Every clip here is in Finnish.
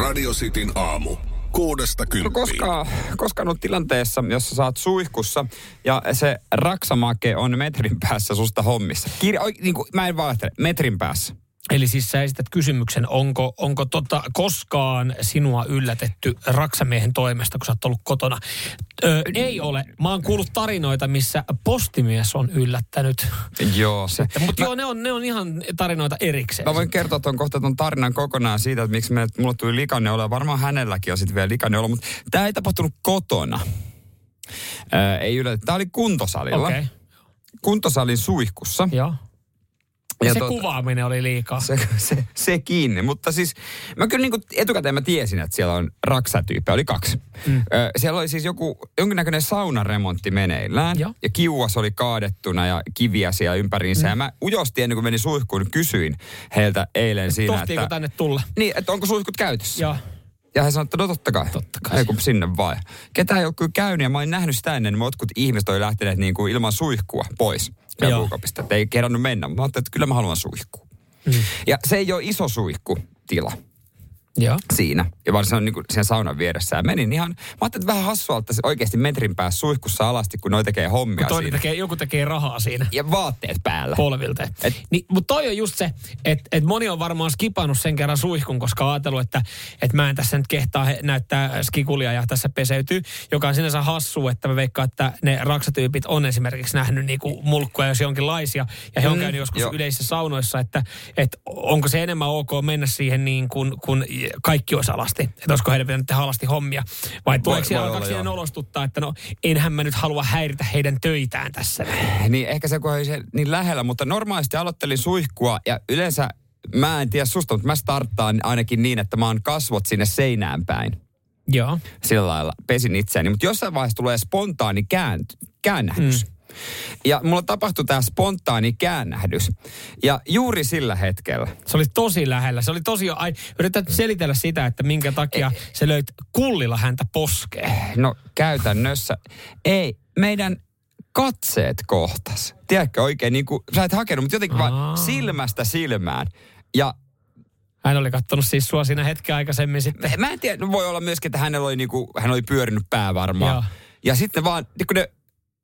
Radio Cityn aamu. Kuudesta No koska, koska on tilanteessa, jossa saat suihkussa ja se raksamake on metrin päässä susta hommissa. Kirja, oi, niin kuin, mä en valehtele, metrin päässä. Eli siis sä esität kysymyksen, onko, onko tota koskaan sinua yllätetty raksamiehen toimesta, kun sä oot ollut kotona? Ö, ei ole. Mä oon kuullut tarinoita, missä postimies on yllättänyt. Joo. Mutta joo, ne on, ne on ihan tarinoita erikseen. Mä voin kertoa tuon kohta ton tarinan kokonaan siitä, että miksi me, mulle tuli likainen olo. ja Varmaan hänelläkin on sitten vielä likainen olo, mutta tämä ei tapahtunut kotona. Ää, ei yllätä. Tämä oli kuntosalilla. Okei, okay. Kuntosalin suihkussa. joo. Ja se tota- kuvaaminen oli liikaa. Se, se, se kiinni. Mutta siis mä kyllä niin etukäteen mä tiesin, että siellä on raksatyyppejä, oli kaksi. Mm. Ö, siellä oli siis joku, jonkinnäköinen saunaremontti meneillään. Joo. Ja kiuas oli kaadettuna ja kiviä siellä ympäriinsä. Mm. Ja mä ujosti ennen kuin menin suihkuun, kysyin heiltä eilen siinä, Tohtiiko että... tänne tulla? Niin, että onko suihkut käytössä? Joo. Ja hän sanoi, että no totta kai. Totta kai. Ei kun sinne vaan. Ketään ei ole kyllä käynyt ja mä olin nähnyt sitä ennen, niin jotkut ihmiset oli lähteneet niin kuin ilman suihkua pois. Joo. Puukopista, että ei kerrannut mennä. Mä ajattelin, että kyllä mä haluan suihkua. Mm. Ja se ei ole iso suihkutila Joo. siinä. Ja vaan se on niin kuin sen saunan vieressä. Ja menin ihan, mä ajattelin, että vähän hassua, että se oikeasti metrin päässä suihkussa alasti, kun noi tekee hommia Toinen siinä. tekee, joku tekee rahaa siinä Ja vaatteet päällä. polvilta. Et- Niin, mutta toi on just se, että et moni on varmaan skipannut sen kerran suihkun, koska ajatellut, että et mä en tässä nyt kehtaa näyttää skikulia ja tässä peseytyy, joka on sinänsä hassu, että mä veikkaan, että ne raksatyypit on esimerkiksi nähnyt niinku mulkkuja, jos jonkinlaisia, ja he on Mm, käynyt joskus joo. yleisissä saunoissa, että et onko se enemmän ok mennä siihen niin kuin kun kaikki olisi alasti, että olisiko heidän pitänyt tehdä alasti hommia, vai tuleeko siellä alkaa siihen olostuttaa, että no enhän mä nyt halua häiritä heidän töitään tässä. Niin ehkä se kun ei se niin lähellä, mutta normaalisti aloittelin suihkua ja yleensä mä en tiedä susta, mutta mä starttaan ainakin niin, että mä oon kasvot sinne seinään päin. Joo. Sillä lailla pesin itseäni. Mutta jossain vaiheessa tulee spontaani kään, käännähdys. Mm. Ja mulla tapahtui tämä spontaani käännähdys. Ja juuri sillä hetkellä, Se oli tosi lähellä. Se oli tosi... Ai, yrität selitellä sitä, että minkä takia se löit kullilla häntä poskeen. no käytännössä, ei, meidän katseet kohtas. Tiedätkö oikein, niin kuin, sä et hakenut, mutta jotenkin Aa. vaan silmästä silmään. Ja Hän oli kattonut siis sua siinä hetken aikaisemmin sitten. mä en tiedä, voi olla myöskin, että hänellä oli niinku, hän oli pyörinyt pää varmaan. Joo. Ja sitten vaan, niin kun ne,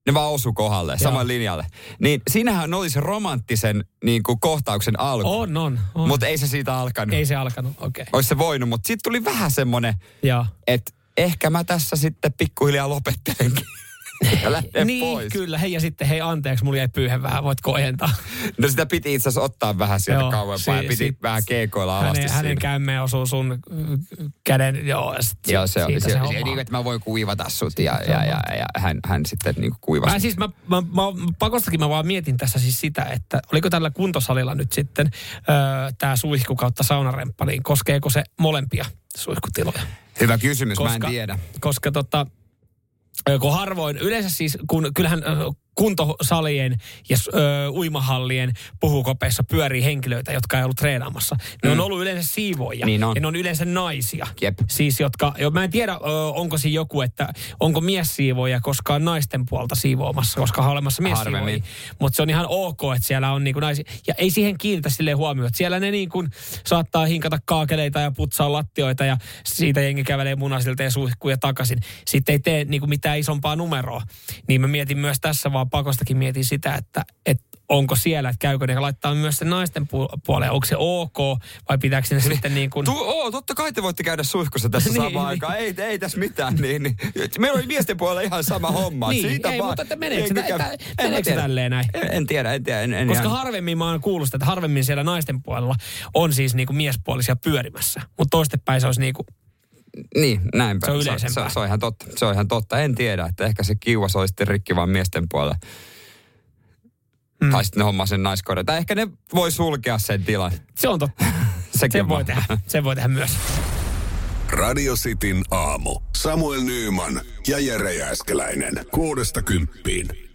ne vaan osu kohdalle, saman linjalle. Niin siinähän oli se romanttisen niin kuin, kohtauksen alku. On, on. on. Mutta ei se siitä alkanut. Ei se alkanut, okei. Okay. Olisi se voinut, mutta sitten tuli vähän semmoinen, Joo. että ehkä mä tässä sitten pikkuhiljaa lopettelenkin. Ja lähden niin, pois. kyllä. Hei ja sitten, hei anteeksi, mulla jäi pyyhe vähän, voitko ojentaa? No sitä piti itse asiassa ottaa vähän sieltä Joo, kauempaa ja si- piti si- vähän keikoilla alasti Hänen, hänen kämmeen osuu sun käden, joo. ja sit Joo, se siitä se, se, se on. niin että mä voin kuivata sut ja, ja, ja, ja hän, hän sitten niin kuivasi. Mä siis mä, mä, mä, pakostakin mä vaan mietin tässä siis sitä, että oliko tällä kuntosalilla nyt sitten öö, tämä suihku kautta saunaremppa, niin koskeeko se molempia suihkutiloja? Hyvä kysymys, mä en tiedä. Koska tota, kun harvoin, yleensä siis, kun kyllähän kuntosalien ja ö, uimahallien puhukopeissa pyörii henkilöitä, jotka ei ollut treenaamassa. Ne on ollut yleensä siivoja. Niin on. Ja ne on yleensä naisia. Jep. Siis jotka, jo, mä en tiedä, ö, onko siinä joku, että onko mies siivoja koskaan naisten puolta siivoamassa, koska on olemassa mies. Mutta se on ihan ok, että siellä on niinku naisia. Ja ei siihen kiinnitä silleen huomioon, että siellä ne niin kuin saattaa hinkata kaakeleita ja putsaa lattioita ja siitä jengi kävelee munaisilta ja suihkuja takaisin. Sitten ei tee niinku mitään isompaa numeroa. Niin mä mietin myös tässä vaan pakostakin mietin sitä, että, että onko siellä, että käykö ne laittaa myös sen naisten pu- puoleen. Onko se ok vai pitääkö ne sitten niin kuin... Tu, oo, totta kai te voitte käydä suihkussa tässä Niin, niin, samaan niin. aikaan. Ei, ei tässä mitään. Niin, niin. Meillä oli miesten puolella ihan sama homma. Niin, Siitä ei, vaan, mutta että meneekö Jengi tä- tä- meneekö tälleen näin? En, en tiedä, en tiedä. En, en Koska ihan, harvemmin mä oon kuullut että harvemmin siellä naisten puolella on siis niinku miespuolisia pyörimässä. Mutta toistepäin se olisi niinku, niin, näinpä. Se on se, yleisempää. se, se, on ihan totta. Se on ihan totta. En tiedä, että ehkä se kiuas olisi sitten rikki vaan miesten puolella. Mm. Tai sitten ne hommaa sen naiskohdan. Tai ehkä ne voi sulkea sen tilan. se on totta. Sekin Sen voi tehdä. Sen voi tehdä myös. Radio Cityn aamu. Samuel Nyyman ja Jere Jääskeläinen. Kuudesta kymppiin.